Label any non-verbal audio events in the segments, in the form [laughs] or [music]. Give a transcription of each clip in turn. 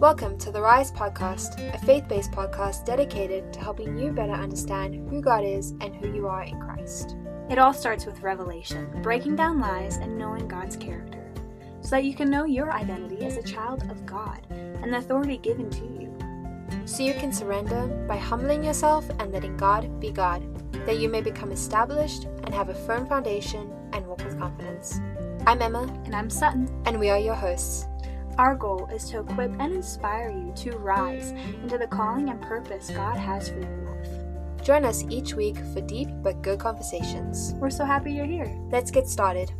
Welcome to the Rise Podcast, a faith based podcast dedicated to helping you better understand who God is and who you are in Christ. It all starts with revelation, breaking down lies and knowing God's character, so that you can know your identity as a child of God and the authority given to you. So you can surrender by humbling yourself and letting God be God, that you may become established and have a firm foundation and walk with confidence. I'm Emma, And I'm Sutton. and we are your hosts. Our goal is to equip and inspire you to rise into the calling and purpose God has for your life. Join us each week for deep but good conversations. We're so happy you're here. Let's get started.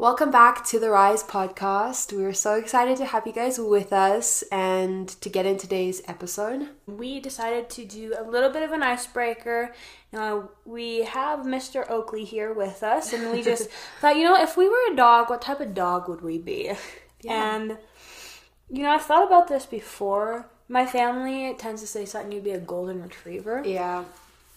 Welcome back to the Rise podcast. We're so excited to have you guys with us and to get in today's episode. We decided to do a little bit of an icebreaker. Uh, we have Mr. Oakley here with us, and we just [laughs] thought, you know, if we were a dog, what type of dog would we be? And, you know, I've thought about this before. My family tends to say something, you'd be a golden retriever. Yeah,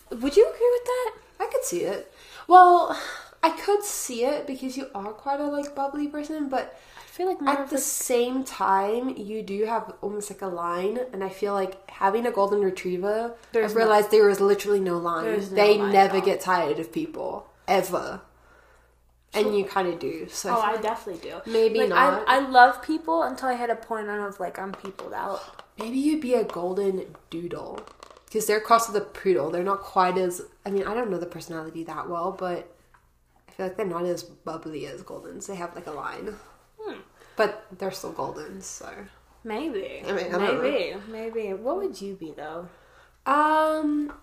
Would you agree with that? I could see it. Well, I could see it because you are quite a like bubbly person, but I feel like at the a same time, you do have almost like a line, and I feel like having a golden retriever, There's I've no- realized there is literally no line. No they line never get tired of people ever, and you kind of do. So Oh, I I definitely do. Maybe like, not. I, I love people until I hit a point of like I'm peopled out. maybe you'd be a golden doodle because they're cross with a poodle. They're not quite as. I mean, I don't know the personality that well, but I feel like they're not as bubbly as goldens. They have like a line, Hmm. but they're still goldens. So. Maybe. I mean, I maybe. Maybe. What would you be though? Um,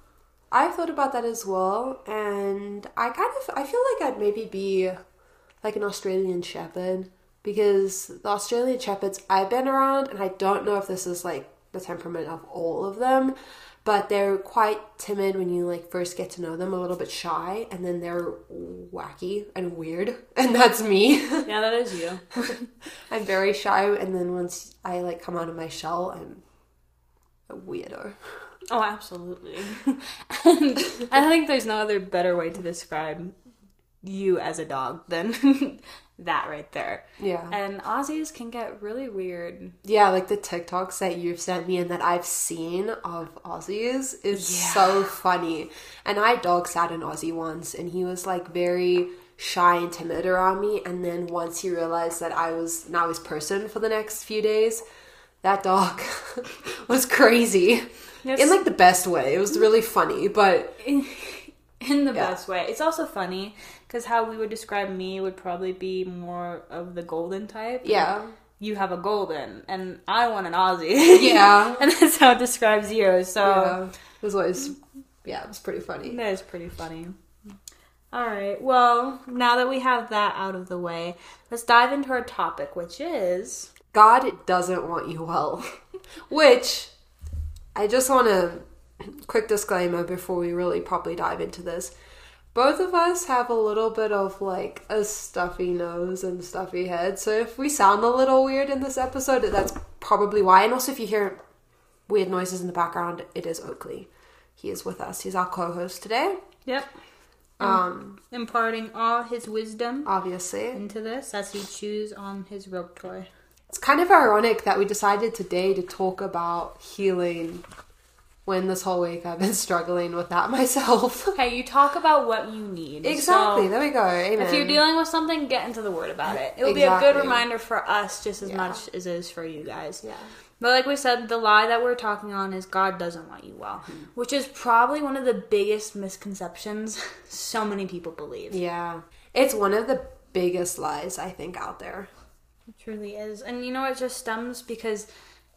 I've thought about that as well, and I kind of I feel like I'd maybe be like an Australian Shepherd because the Australian Shepherds I've been around, and I don't know if this is like the temperament of all of them, but they're quite timid when you like first get to know them, a little bit shy, and then they're wacky and weird, [laughs] and that's me. Yeah, that is you. [laughs] I'm very shy, and then once I like come out of my shell, I'm a weirdo. Oh, absolutely. and I think there's no other better way to describe you as a dog than [laughs] that right there. Yeah. And Aussies can get really weird. Yeah, like the TikToks that you've sent me and that I've seen of Aussies is Yeah. so funny. And I dog sat an Aussie once and he was like very shy and timid around me. And then once he realized that I was now his person for the next few days, that dog [laughs] was crazy. In like the best way. It was really funny, but in, [laughs] in the Yeah. best way. It's also funny because how we would describe me would probably be more of the golden type. yeah. You have a golden, and I want an Aussie. Yeah. [laughs] and that's how it describes you. So Yeah. It was always yeah, it was pretty funny. that is pretty funny. All right. Well, now that we have that out of the way, let's dive into our topic, which is God doesn't want you well. [laughs] Which I just want to quick disclaimer before we really properly dive into this. Both of us have a little bit of like a stuffy nose and stuffy head. So if we sound a little weird in this episode, that's probably why. And also if you hear weird noises in the background, it is Oakley. He is with us. He's our co-host today. yep, Um imparting all his wisdom obviously. into this as he chews on his rope toy. It's kind of ironic that we decided today to talk about healing when this whole week I've been [laughs] struggling with that myself. [laughs] Hey, you talk about what you need. exactly. So- there we go. Amen. If you're dealing with something, get into the word about it. It will be a good reminder for us just as Yeah. much as it is for you guys. yeah. But like we said, the lie that we're talking on is God doesn't want you well, Mm-hmm. which is probably one of the biggest misconceptions [laughs] so many people believe. Yeah. It's one of the biggest lies I think out there. It truly is. And you know, it just stems because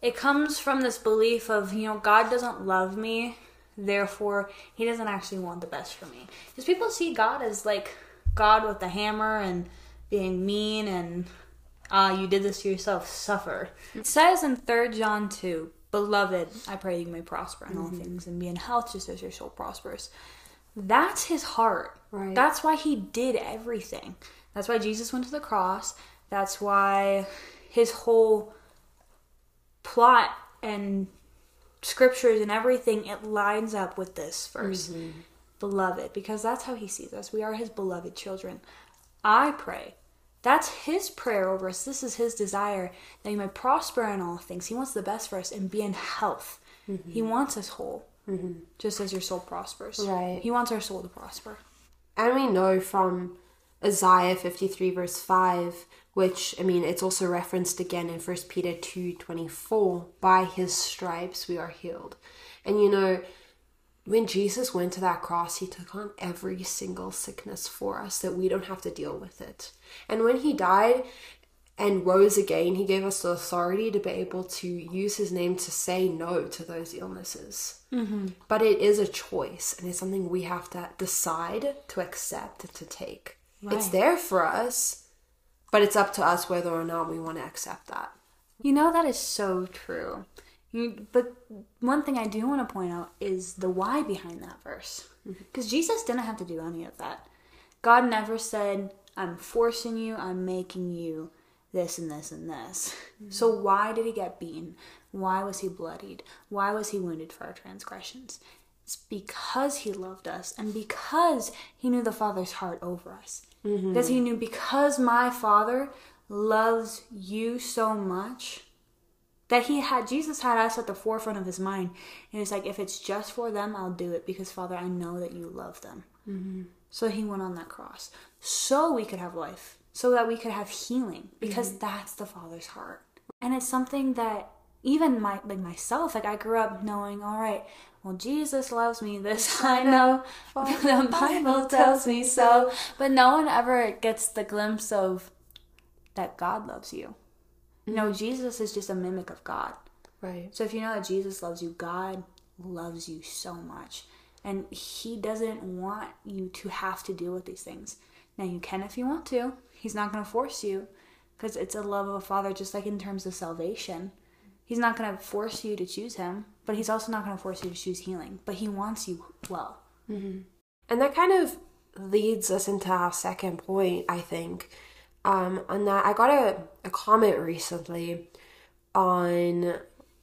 it comes from this belief of, you know, God doesn't love me, therefore, He doesn't actually want the best for me. Because people see God as like God with the hammer and being mean and, ah, you did this to yourself, suffer. It says in 3 John 2, Beloved, I pray you may prosper in all things and be in health just as your soul prospers. That's his heart. Right. That's why he did everything. That's why Jesus went to the cross. That's why his whole plot and scriptures and everything it lines up with this verse. Beloved, because that's how he sees us. We are his beloved children. I pray That's his prayer over us. This is his desire that we may prosper in all things. He wants the best for us and be in health. Mm-hmm. He wants us whole, mm-hmm. just as your soul prospers. Right. He wants our soul to prosper. And we know from Isaiah 53, verse 5, which, I mean, it's also referenced again in 1 Peter 2:24 by his stripes we are healed. And you know, when Jesus went to that cross, he took on every single sickness for us that we don't have to deal with it. And when he died and rose again, he gave us the authority to be able to use his name to say no to those illnesses. Mm-hmm. But it is a choice, and it's something we have to decide to accept to take. Right. It's there for us, but it's up to us whether or not we want to accept that. You know, that is so true. But one thing I do want to point out is the why behind that verse. Because mm-hmm. Jesus didn't have to do any of that. God never said, I'm forcing you, I'm making you this and this and this. Mm-hmm. So why did he get beaten? Why was he bloodied? Why was he wounded for our transgressions? It's because he loved us and because he knew the Father's heart over us. Mm-hmm. Because he knew, because my Father loves you so much, that he had jesus had us at the forefront of his mind and it's like if it's just for them i'll do it because father i know that you love them mm-hmm. so he went on that cross so we could have life so that we could have healing because mm-hmm. that's the father's heart and it's something that even my like myself like i grew up knowing all right well jesus loves me this [laughs] i know [laughs] the bible tells me so but no one ever gets the glimpse of that god loves you no, mm-hmm. Jesus is just a mimic of God. Right. So if you know that Jesus loves you, God loves you so much. And He doesn't want you to have to deal with these things. Now, you can if you want to. He's not going to force you because it's a love of a father, just like in terms of salvation. He's not going to force you to choose Him, but He's also not going to force you to choose healing. But He wants you well. Mm-hmm. And that kind of leads us into our second point, I think um, on that, I got a, a comment recently on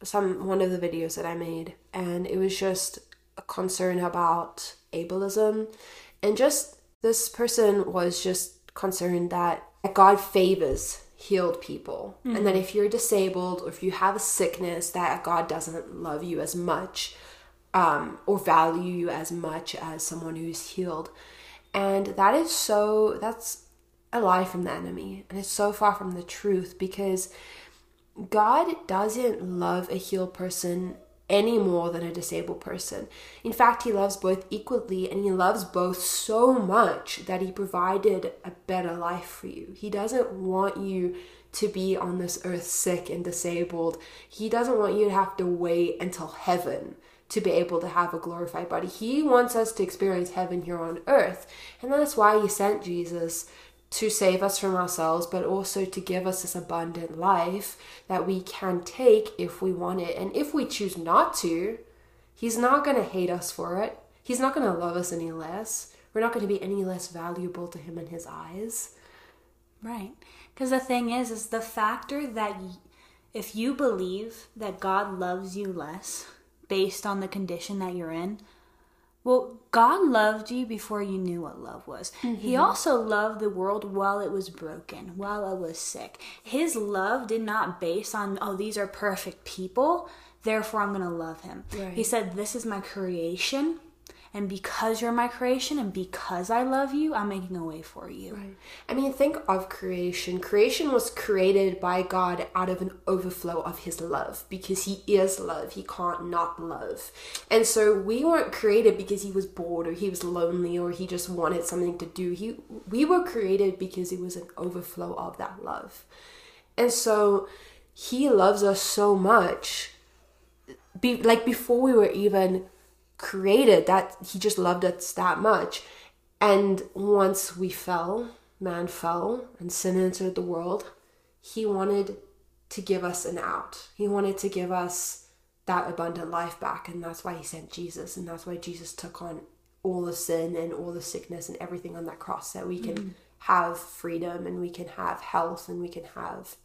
some one of the videos that I made, and it was just a concern about ableism, and just this person was just concerned that God favors healed people, mm-hmm. and that if you're disabled or if you have a sickness, that God doesn't love you as much um, or value you as much as someone who's healed, and that is so that's a lie from the enemy. And it's so far from the truth because God doesn't love a healed person any more than a disabled person. In fact, he loves both equally and he loves both so much that he provided a better life for you. He doesn't want you to be on this earth sick and disabled. He doesn't want you to have to wait until heaven to be able to have a glorified body. He wants us to experience heaven here on earth. And that's why he sent Jesus to save us from ourselves, but also to give us this abundant life that we can take if we want it. And if we choose not to, He's not going to hate us for it. He's not going to love us any less. We're not going to be any less valuable to Him in His eyes. Right. Because the thing is, is the factor that if you believe that God loves you less based on the condition that you're in, well, God loved you before you knew what love was. Mm-hmm. He also loved the world while it was broken, while it was sick. His love did not base on, oh, these are perfect people, therefore I'm going to love him. Right. He said, This is my creation. And because you're my creation and because I love you, I'm making a way for you. Right. I mean, think of creation. Creation was created by God out of an overflow of his love because he is love. He can't not love. And so we weren't created because he was bored or he was lonely or he just wanted something to do. He we were created because it was an overflow of that love. And so he loves us so much be like before we were even created that he just loved us that much. And once we fell man fell and sin entered the world he wanted to give us an out. He wanted to give us that abundant life back and that's why he sent jesus and that's why jesus took on all the sin and all the sickness and everything on that cross that we can mm. have freedom and we can have health and we can have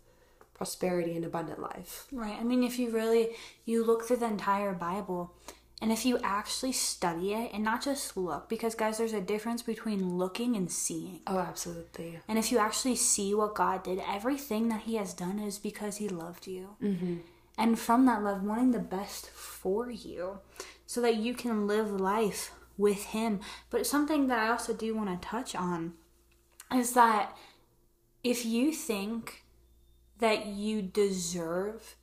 prosperity and abundant life. Right i mean if you really you look through the entire bible And if you actually study it and not just look, because guys, there's a difference between looking and seeing. Oh, absolutely. And if you actually see what God did, everything that He has done is because He loved you. Mm-hmm. And from that love, wanting the best for you so that you can live life with Him. But something that I also do want to touch on is that if you think that you deserve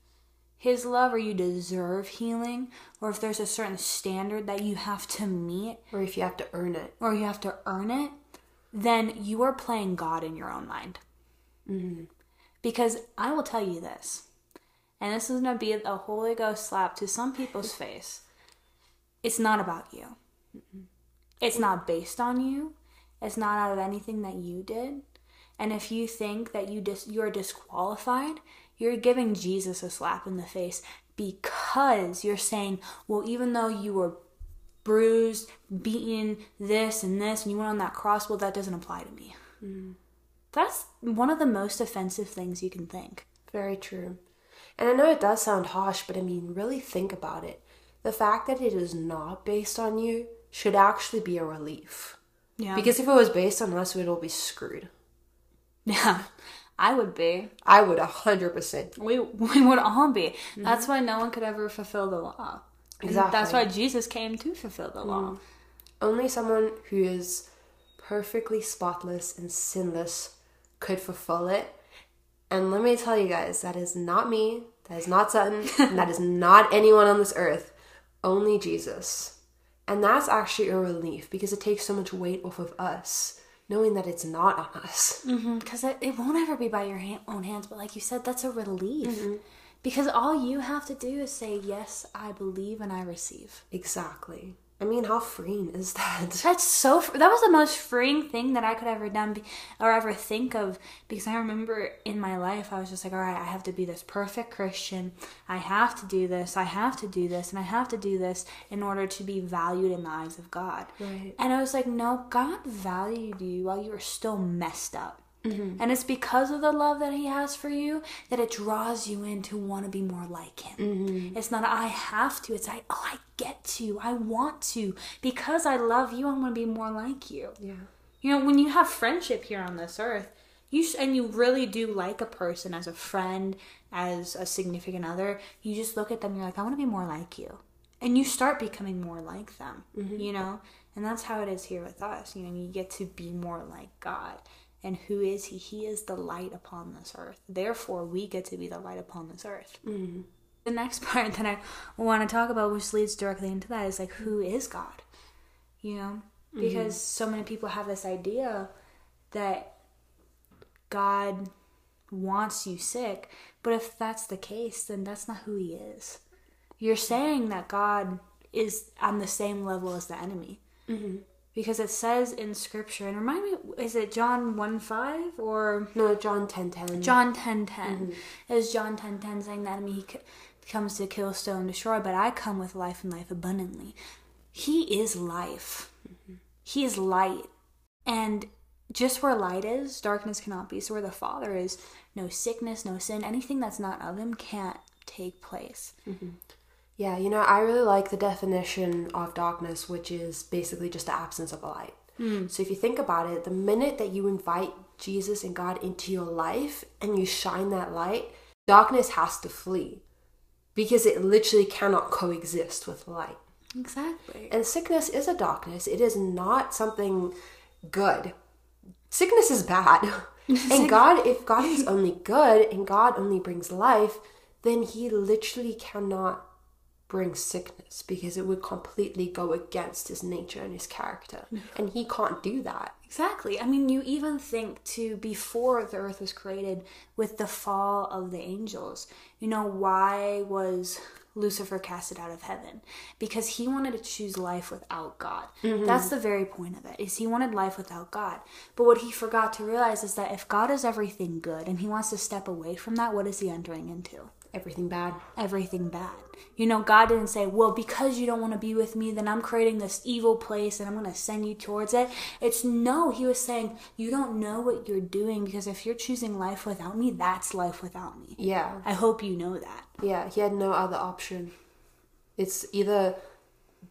his love or you deserve healing or if there's a certain standard that you have to meet Or if you have to earn it. or you have to earn it then you are playing god in your own mind. Mm-hmm. Because i will tell you this and this is going to be a holy ghost slap to some people's face. It's not about you. Mm-hmm. It's not based on you. It's not out of anything that you did. And if you think that you dis- you're disqualified, you're giving Jesus a slap in the face because you're saying, well, even though you were bruised, beaten, this and this, and you went on that cross, well, that doesn't apply to me. Mm-hmm. That's one of the most offensive things you can think. Very true. And I know it does sound harsh, but I mean, really think about it. The fact that it is not based on you should actually be a relief. Yeah. Because if it was based on us, we'd all be screwed. [laughs] yeah, I would be. I would a hundred percent. We, [laughs] we would all be. That's why no one could ever fulfill the law. Exactly. That's why Jesus came to fulfill the law. Mm. Only someone who is perfectly spotless and sinless could fulfill it. And let me tell you guys, that is not me, that is not Sutton, [laughs] and that is not anyone on this earth. Only Jesus. And that's actually a relief because it takes so much weight off of us, knowing that it's not on us. Because it, it won't ever be by your own hands, but like you said, that's a relief. Mm-hmm. Because all you have to do is say, Yes, I believe and I receive. Exactly. I mean, how freeing is that? [laughs] That's so, that was the most freeing thing that I could ever done be, or ever think of. Because I remember in my life, I was just like, All right, I have to be this perfect Christian. I have to do this. I have to do this. And I have to do this in order to be valued in the eyes of God. Right. And I was like, no, God valued you while you were still messed up. Mm-hmm. And it's because of the love that He has for you that it draws you in to want to be more like Him. Mm-hmm. It's not, I have to. It's like, oh, I get to. I want to. Because I love you, I want to be more like you. Yeah. You know, when you have friendship here on this earth, you sh- and you really do like a person as a friend, as a significant other, you just look at them. You're like, I want to be more like you, and you start becoming more like them. Mm-hmm. You know, and that's how it is here with us. You know, you get to be more like God. And who is He? He is the light upon this earth. Therefore, we get to be the light upon this earth. Mm-hmm. The next [laughs] part that I want to talk about, which leads directly into that, is like, who is God? You know, mm-hmm. because so many people have this idea that God wants you sick, but if that's the case, then that's not who He is. You're saying that God is on the same level as the enemy. Mm-hmm. Because it says in scripture, and remind me, is it John 1 5 or No, John 10 10. John 10 10? Mm-hmm. Is John 10 10 saying that i mean he comes to kill, steal, and destroy, but I come with life and life abundantly? He is life. Mm-hmm. He is light. And just where light is, darkness cannot be. So where the Father is, no sickness, no sin, anything that's not of Him can't take place. Mm-hmm. Yeah, you know, I really like the definition of darkness, which is basically just the absence of a light. Hmm. So if you think about it, the minute that you invite Jesus and God into your life and you shine that light, darkness has to flee because it literally cannot coexist with light. Exactly. And sickness is a darkness, it is not something good. Sickness is bad. [laughs] and God, if God is only good and God only brings life, then He literally cannot bring sickness because it would completely go against His nature and His character. And He can't do that. Exactly. I mean, you even think to before the earth was created with the fall of the angels, you know, why was Lucifer casted out of heaven? Because he wanted to choose life without God. Mm-hmm. That's the very point of it. Is he wanted life without God. But what he forgot to realize is that if God is everything good and he wants to step away from that, what is he entering into? Everything bad. everything bad. You know, God didn't say, well, because you don't want to be with me, then I'm creating this evil place and I'm going to send you towards it. It's no, He was saying, you don't know what you're doing because if you're choosing life without me, that's life without me. Yeah. I hope you know that. Yeah, he had no other option. It's either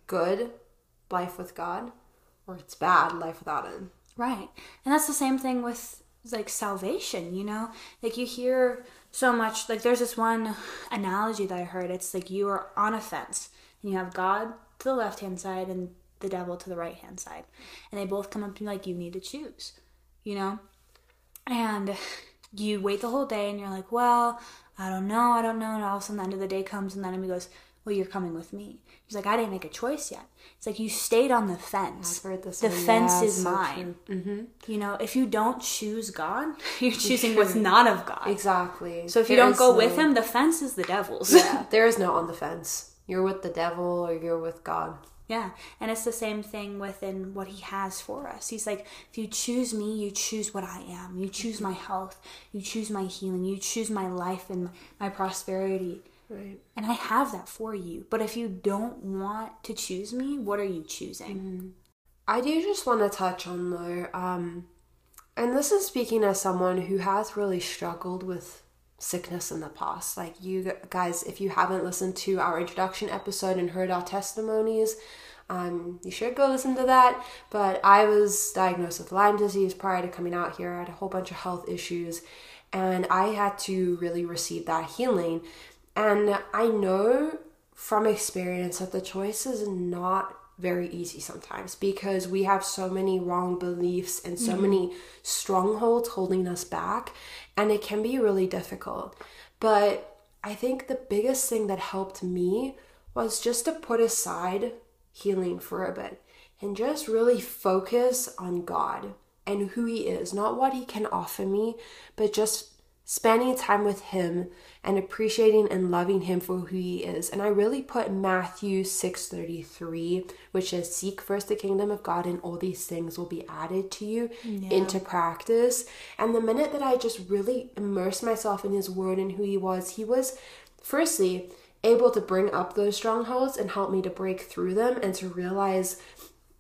good life with God or it's bad life without him. Right. And that's the same thing with like salvation, you know? Like you hear so much like there's this one analogy that I heard. It's like you are on a fence and you have God to the left hand side and the devil to the right hand side. And they both come up to you like you need to choose, you know? And you wait the whole day and you're like, Well, I don't know, I don't know, and all of a sudden the end of the day comes and the enemy goes, Well, you're coming with me. He's like, I didn't make a choice yet. It's like you stayed on the fence. I've heard this the one. fence Yeah, is so mine. Mm-hmm. You know, if you don't choose God, [laughs] you're choosing what's not of God. Exactly. So if you There don't is go no- with him, the fence is the devil's. yeah, [laughs] there is no on the fence. You're with the devil or you're with God. Yeah, and it's the same thing within what he has for us. He's like, if you choose me, you choose what I am. You choose my health. You choose my healing. You choose my life and my prosperity. Right. And I have that for you. But if you don't want to choose me, what are you choosing? I do just want to touch on though, um, and this is speaking as someone who has really struggled with sickness in the past. Like you guys, if you haven't listened to our introduction episode and heard our testimonies, um, you should go listen to that. But I was diagnosed with Lyme disease prior to coming out here. I had a whole bunch of health issues, and I had to really receive that healing. And I know from experience that the choice is not very easy sometimes because we have so many wrong beliefs and so mm-hmm. many strongholds holding us back, and it can be really difficult. But I think the biggest thing that helped me was just to put aside healing for a bit and just really focus on God and who He is, not what He can offer me, but just spending time with him and appreciating and loving him for who he is. And I really put Matthew 6:33, which is seek first the kingdom of God and all these things will be added to you into practice. And the minute that I just really immersed myself in his word and who he was, he was firstly able to bring up those strongholds and help me to break through them and to realize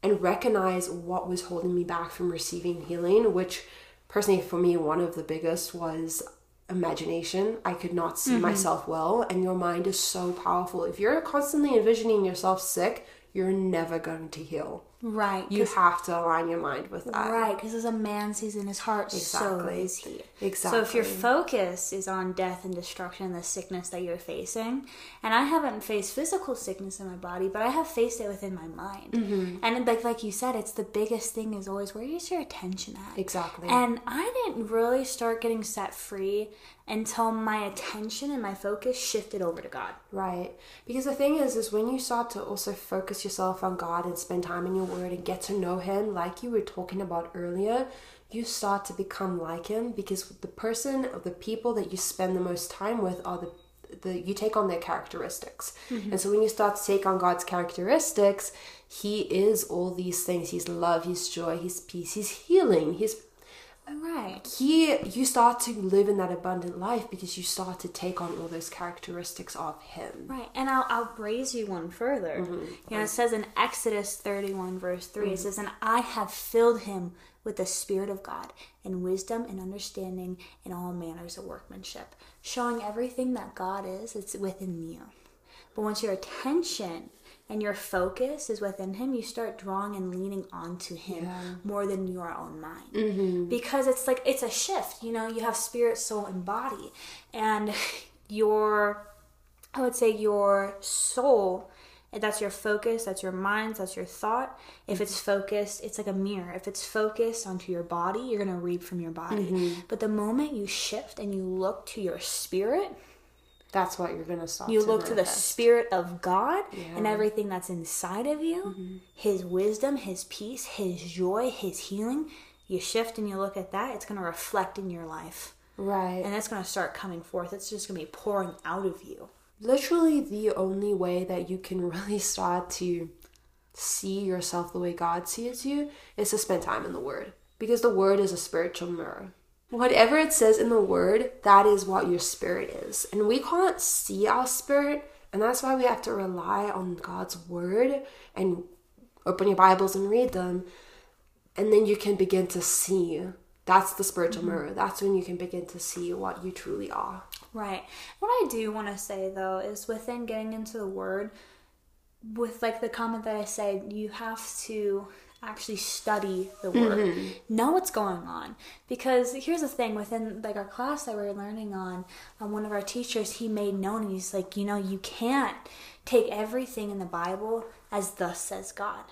and recognize what was holding me back from receiving healing, which personally for me one of the biggest was imagination. I could not see mm-hmm. myself well, and your mind is so powerful. If you're constantly envisioning yourself sick, you're never going to heal. Right. You have to align your mind with that. Right, because as a man sees in his heart, so Exactly. is he. Exactly. So if your focus is on death and destruction and the sickness that you're facing, and I haven't faced physical sickness in my body, but I have faced it within my mind. Mm-hmm. And like like you said, it's the biggest thing is always where is your attention at? Exactly. And I didn't really start getting set free until my attention and my focus shifted over to God. Right. Because the thing is, is when you start to also focus yourself on God and spend time in your word and get to know Him, like you were talking about earlier, you start to become like Him because the person or the people that you spend the most time with are the the you take on their characteristics. Mm-hmm. And so when you start to take on God's characteristics, He is all these things. He's love, He's joy, He's peace, He's healing, He's Right. he you start to live in that abundant life because you start to take on all those characteristics of him Right, and I'll, I'll raise you one further. Mm-hmm. You know, it says in Exodus 31, verse 3, it mm-hmm. says, And I have filled him with the Spirit of God, and wisdom and understanding in all manners of workmanship, showing everything that God is, it's within you. But once your attention and your focus is within him, you start drawing and leaning onto him more than your own mind. Mm-hmm. Because it's like it's a shift, you know, you have spirit, soul, and body. And [laughs] your I would say your soul, that's your focus, that's your mind, that's your thought. If it's focused, it's like a mirror. If it's focused onto your body, you're going to read from your body. Mm-hmm. But the moment you shift and you look to your spirit, that's what you're gonna start you to look to the spirit of God and everything that's inside of you, Mm-hmm. his wisdom, his peace, his joy, his healing. You shift and you look at that, it's going to reflect in your life. right And it's going to start coming forth. It's just going to be pouring out of you. literally the only way that you can [laughs] really start to see yourself the way God sees you is to spend time in the Word. Because the Word is a spiritual mirror. Whatever it says in the Word, that is what your spirit is. And we can't see our spirit, and that's why we have to rely on God's Word and open your Bibles and read them. And then you can begin to see. That's the spiritual mm-hmm. mirror. That's when you can begin to see what you truly are. Right. What I do want to say though is within getting into the word, with like the comment that I said, you have to actually study the word, know what's going on. Because here's the thing: within like our class that we are learning on, um, one of our teachers he made known he's like, you know, you can't take everything in the Bible as thus says God,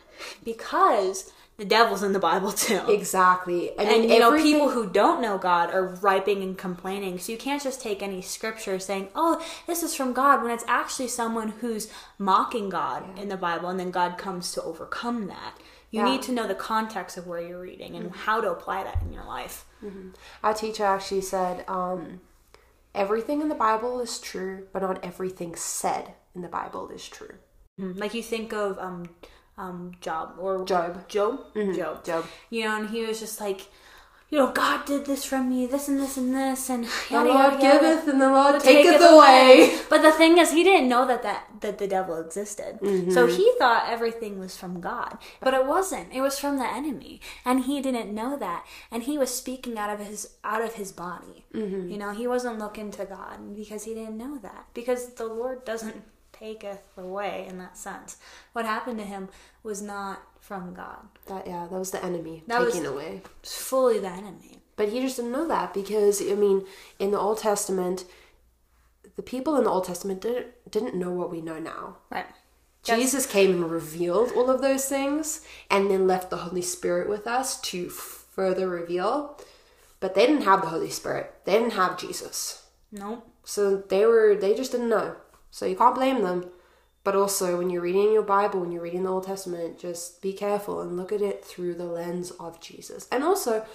because the devil's in the Bible too. Exactly. I And mean, you know, people who don't know God are griping and complaining. So you can't just take any scripture saying, "Oh, this is from God," when it's actually someone who's mocking God in the Bible, and then God comes to overcome that. You Yeah. need to know the context of where you're reading and how to apply that in your life. Our teacher actually said, um, everything in the Bible is true, but not everything said in the Bible is true. Mhm. Like you think of um, um, Job or Job. Job, Job, Job. You know, and he was just like, you know, God did this from me, this and this and this, and [laughs] The Lord yada, yada. giveth and the Lord taketh taketh away. But the thing is, he didn't know that that, that the devil existed. Mm-hmm. So he thought everything was from God, but it wasn't. It was from the enemy, and he didn't know that. And he was speaking out of his out of his body. Mm-hmm. You know, he wasn't looking to God because he didn't know that. Because the Lord doesn't [laughs] taketh away in that sense. What happened to him was not from God. That yeah, that was the enemy That was- taking away. Was fully the enemy. But he just didn't know that because I mean, in the Old Testament, the people in the Old Testament didn't didn't know what we know now. Right. Jesus came and revealed all of those things and then left the Holy Spirit with us to further reveal. But they didn't have the Holy Spirit. They didn't have Jesus. Nope. So they were they just didn't know. So you can't blame them. But also when you're reading your Bible, when you're reading the Old Testament, just be careful and look at it through the lens of Jesus. And also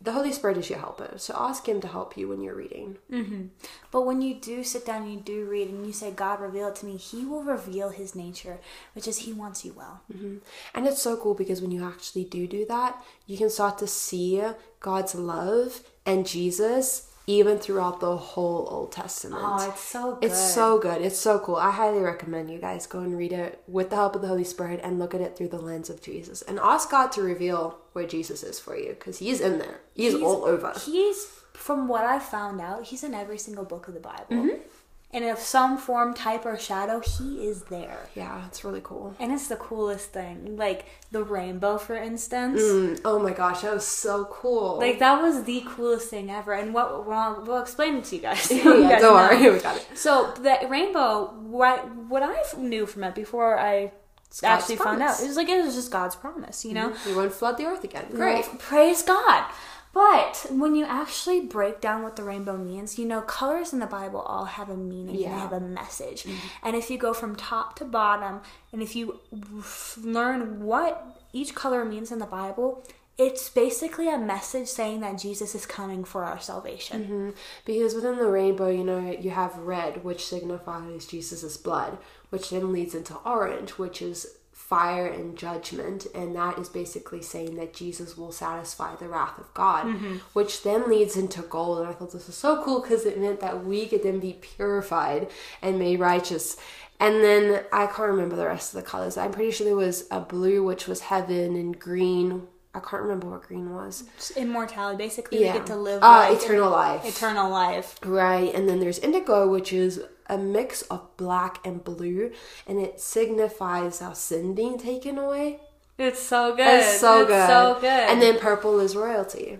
the Holy Spirit is your helper. So ask him to help you when you're reading. Mm-hmm. But when you do sit down and you do read and you say, God, reveal it to me, He will reveal His nature, which is He wants you well. Mm-hmm. And it's so cool because when you actually do do that, you can start to see God's love and Jesus even throughout the whole Old Testament. Oh, it's so good. It's so good. It's so cool. I highly recommend you guys go and read it with the help of the Holy Spirit and look at it through the lens of Jesus and ask God to reveal where Jesus is for you because He's in there. He's, all over. He's, from what I found out, He's in every single book of the Bible. Mm-hmm. And if some form, type, or shadow, He is there. Yeah, it's really cool. And it's the coolest thing. Like the rainbow, for instance. Mm, oh my gosh, that was so cool. Like that was the coolest thing ever. And what we'll, we'll explain it to you guys. [laughs] [laughs] You yeah, guys don't worry, [laughs] we got it. So the rainbow, what what I knew from it before I God's actually found out, it was like it was just God's promise, you know. You won't flood the earth again. Great. know, praise God. But when you actually break down what the rainbow means, you know, colors in the Bible all have a meaning Yeah. they have a message. Mm-hmm. And if you go from top to bottom, and if you learn what each color means in the Bible, it's basically a message saying that Jesus is coming for our salvation. Mm-hmm. Because within the rainbow, you know, you have red, which signifies Jesus' blood, which then leads into orange, which is fire and judgment. And that is basically saying that Jesus will satisfy the wrath of God, which then leads into gold. And I thought this was so cool because it meant that we could then be purified and made righteous. And then I can't remember the rest of the colors. I'm pretty sure there was a blue, which was heaven, and green. I can't remember what green was. It's immortality, basically, we get to live Ah, life, eternal life. eternal life. Right, and then there's indigo, which is a mix of black and blue, and it signifies our sin being taken away. It's so good. It's so It's good. so good. And then purple is royalty.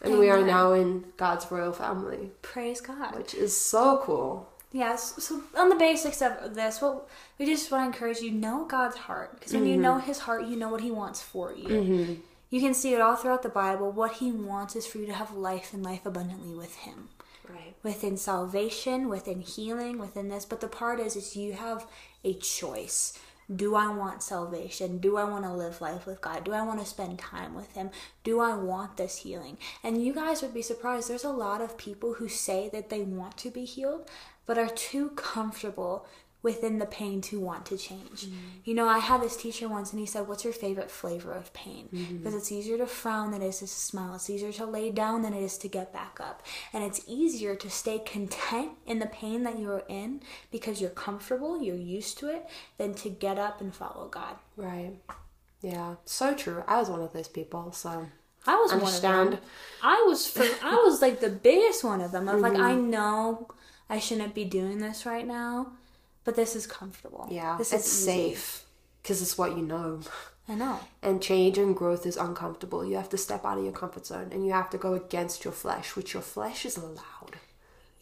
And we are now in God's royal family, praise God. which is so cool. Yes. So on the basics of this, what we just want to encourage you know God's heart because when you mm-hmm. know His heart, you know what He wants for you. Mm-hmm. You can see it all throughout the Bible. What He wants is for you to have life and life abundantly with Him, Right. within salvation, within healing, within this. But the part is, is you have a choice. Do I want salvation? Do I want to live life with God? Do I want to spend time with Him? Do I want this healing? And you guys would be surprised. There's a lot of people who say that they want to be healed, but are too comfortable within the pain to want to change. Mm-hmm. You know, I had this teacher once and he said, What's your favorite flavor of pain? Mm-hmm. Because it's easier to frown than it is to smile. It's easier to lay down than it is to get back up. And it's easier to stay content in the pain that you're in because you're comfortable, you're used to it, than to get up and follow God. Right. Yeah, so true. I was one of those people, so I was Understand. one of them. I was for, I was like the biggest one of them. Of like mm-hmm. I know I shouldn't be doing this right now, but this is comfortable. Yeah, this it's is safe because it's what you know. [laughs] I know. And change and growth is uncomfortable. You have to step out of your comfort zone and you have to go against your flesh, which your flesh is loud.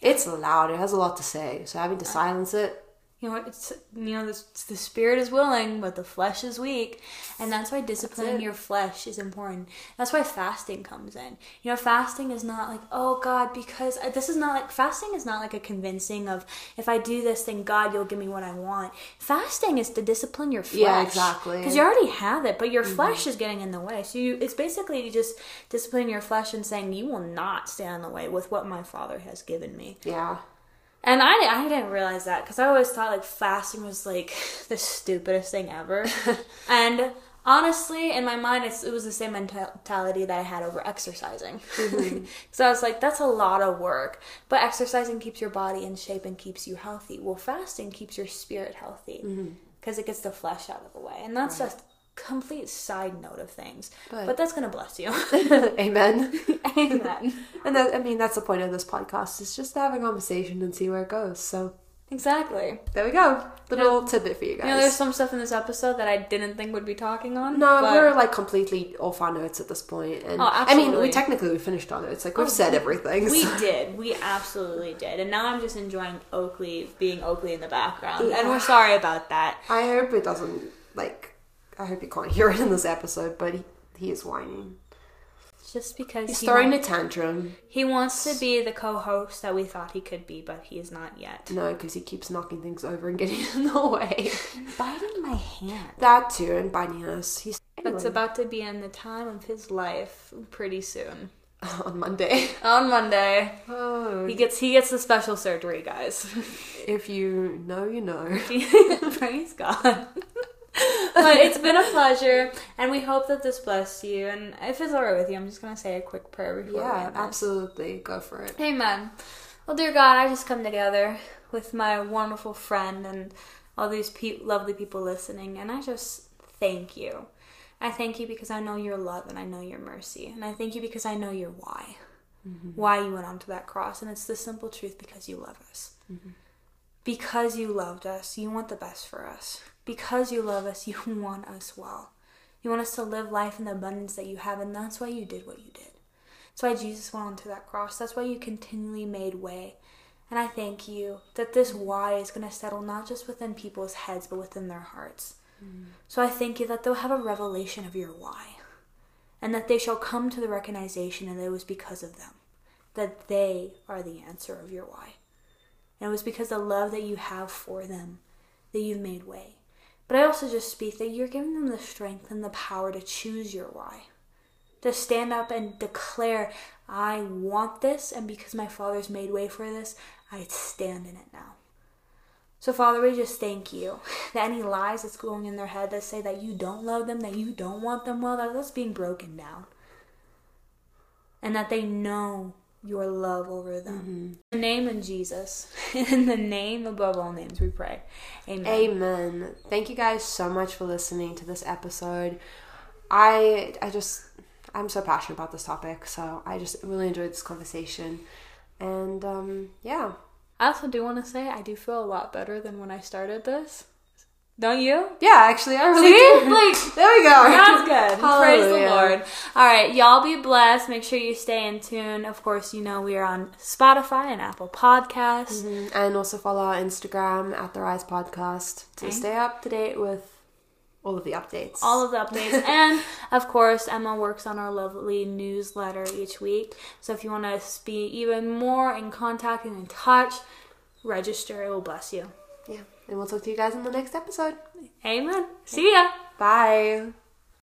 It's loud. It has a lot to say. So having to silence it, You know, it's you know, the, the spirit is willing, but the flesh is weak, and that's why disciplining it. your flesh is important. That's why fasting comes in. You know, fasting is not like, oh God, because uh, this is not like fasting is not like a convincing of if I do this, then God, you'll give me what I want. Fasting is to discipline your flesh. Yeah, exactly. Because you already have it, but your flesh is getting in the way. So you, it's basically you just disciplining your flesh and saying, you will not stand in the way with what my Father has given me. yeah. And I, I didn't realize that because I always thought like fasting was like [laughs] the stupidest thing ever. [laughs] and honestly, in my mind, it's, it was the same mentality that I had over exercising. Mm-hmm. [laughs] so I was like, that's a lot of work. But exercising keeps your body in shape and keeps you healthy. Well, fasting keeps your spirit healthy mm-hmm. because it gets the flesh out of the way. And that's a complete side note of things. But- But, that's going to bless you. [laughs] Amen. [laughs] Amen. And that, I mean, that's the point of this podcast is just to have a conversation and see where it goes. So Exactly. there we go. Little tidbit for you guys. You know, there's some stuff in this episode that I didn't think would be talking on. no, but- we're like completely off our notes at this point, and Oh, I mean, we technically we finished our notes. Like we've Oh, said we- everything. We so- did. We absolutely did. And now I'm just enjoying Oakley being Oakley in the background. And we're sorry about that. I hope it doesn't like. I hope you can't hear it in this episode, but he he is whining. Just because He's he, throwing wa- a tantrum. he wants to be the co-host that we thought he could be, but he is not yet. No, because he keeps knocking things over and getting [laughs] in the way. Biting my hand. that too, and biting us. He's It's about to be in the time of his life pretty soon. [laughs] on Monday. [laughs] On Monday. Oh, He gets he gets the special surgery, guys. if you know, you know. Praise God. But it's been a pleasure, and we hope that this blessed you. And if it's alright with you, I'm just gonna say a quick prayer before Yeah, absolutely. Go for it. Amen. Well, dear God, I just come together with my wonderful friend and all these pe- lovely people listening, and I just thank you. I thank you because I know your love and I know your mercy, and I thank you because I know your why. Mm-hmm. Why you went onto that cross, and it's the simple truth because you love us. Mm-hmm. Because you loved us, you want the best for us. Because you love us, you [laughs] want us well. You want us to live life in the abundance that you have, and that's why you did what you did. That's why Jesus went onto that cross. That's why you continually made way. And I thank you that this why is going to settle not just within people's heads, but within their hearts. Mm. So I thank you that they'll have a revelation of your why. And that they shall come to the recognition that it was because of them. That they are the answer of your why. And it was because the love that you have for them that you've made way. But I also just speak that you're giving them the strength and the power to choose your why to stand up and declare, I want this, and because my Father's made way for this, I stand in it now. So, Father, we just thank you [laughs] that any lies that's going in their head that say that you don't love them, that you don't want them well, that that's being broken down. And that they know your love over them. In the name of Jesus, [laughs] in the name above all names, we pray. Amen. Amen. Thank you guys so much for listening to this episode. I I just I'm so passionate about this topic, so I just really enjoyed this conversation. And um yeah. I also do want to say I do feel a lot better than when I started this. Don't you? Yeah, actually I really See? do. Like, [laughs] there we go. That's good. [laughs] Praise the Lord. All right, y'all be blessed. Make sure you stay in tune. Of course, you know we are on Spotify and Apple Podcasts. Mhm. And also follow our Instagram at the Rise Podcast to Okay. stay up to date with all of the updates. All of the updates. [laughs] and of course, Emma works on our lovely newsletter each week. So if you want to be even more in contact and in touch, register. It will bless you. yeah. And we'll talk to you guys in the next episode. Amen. See ya. Bye.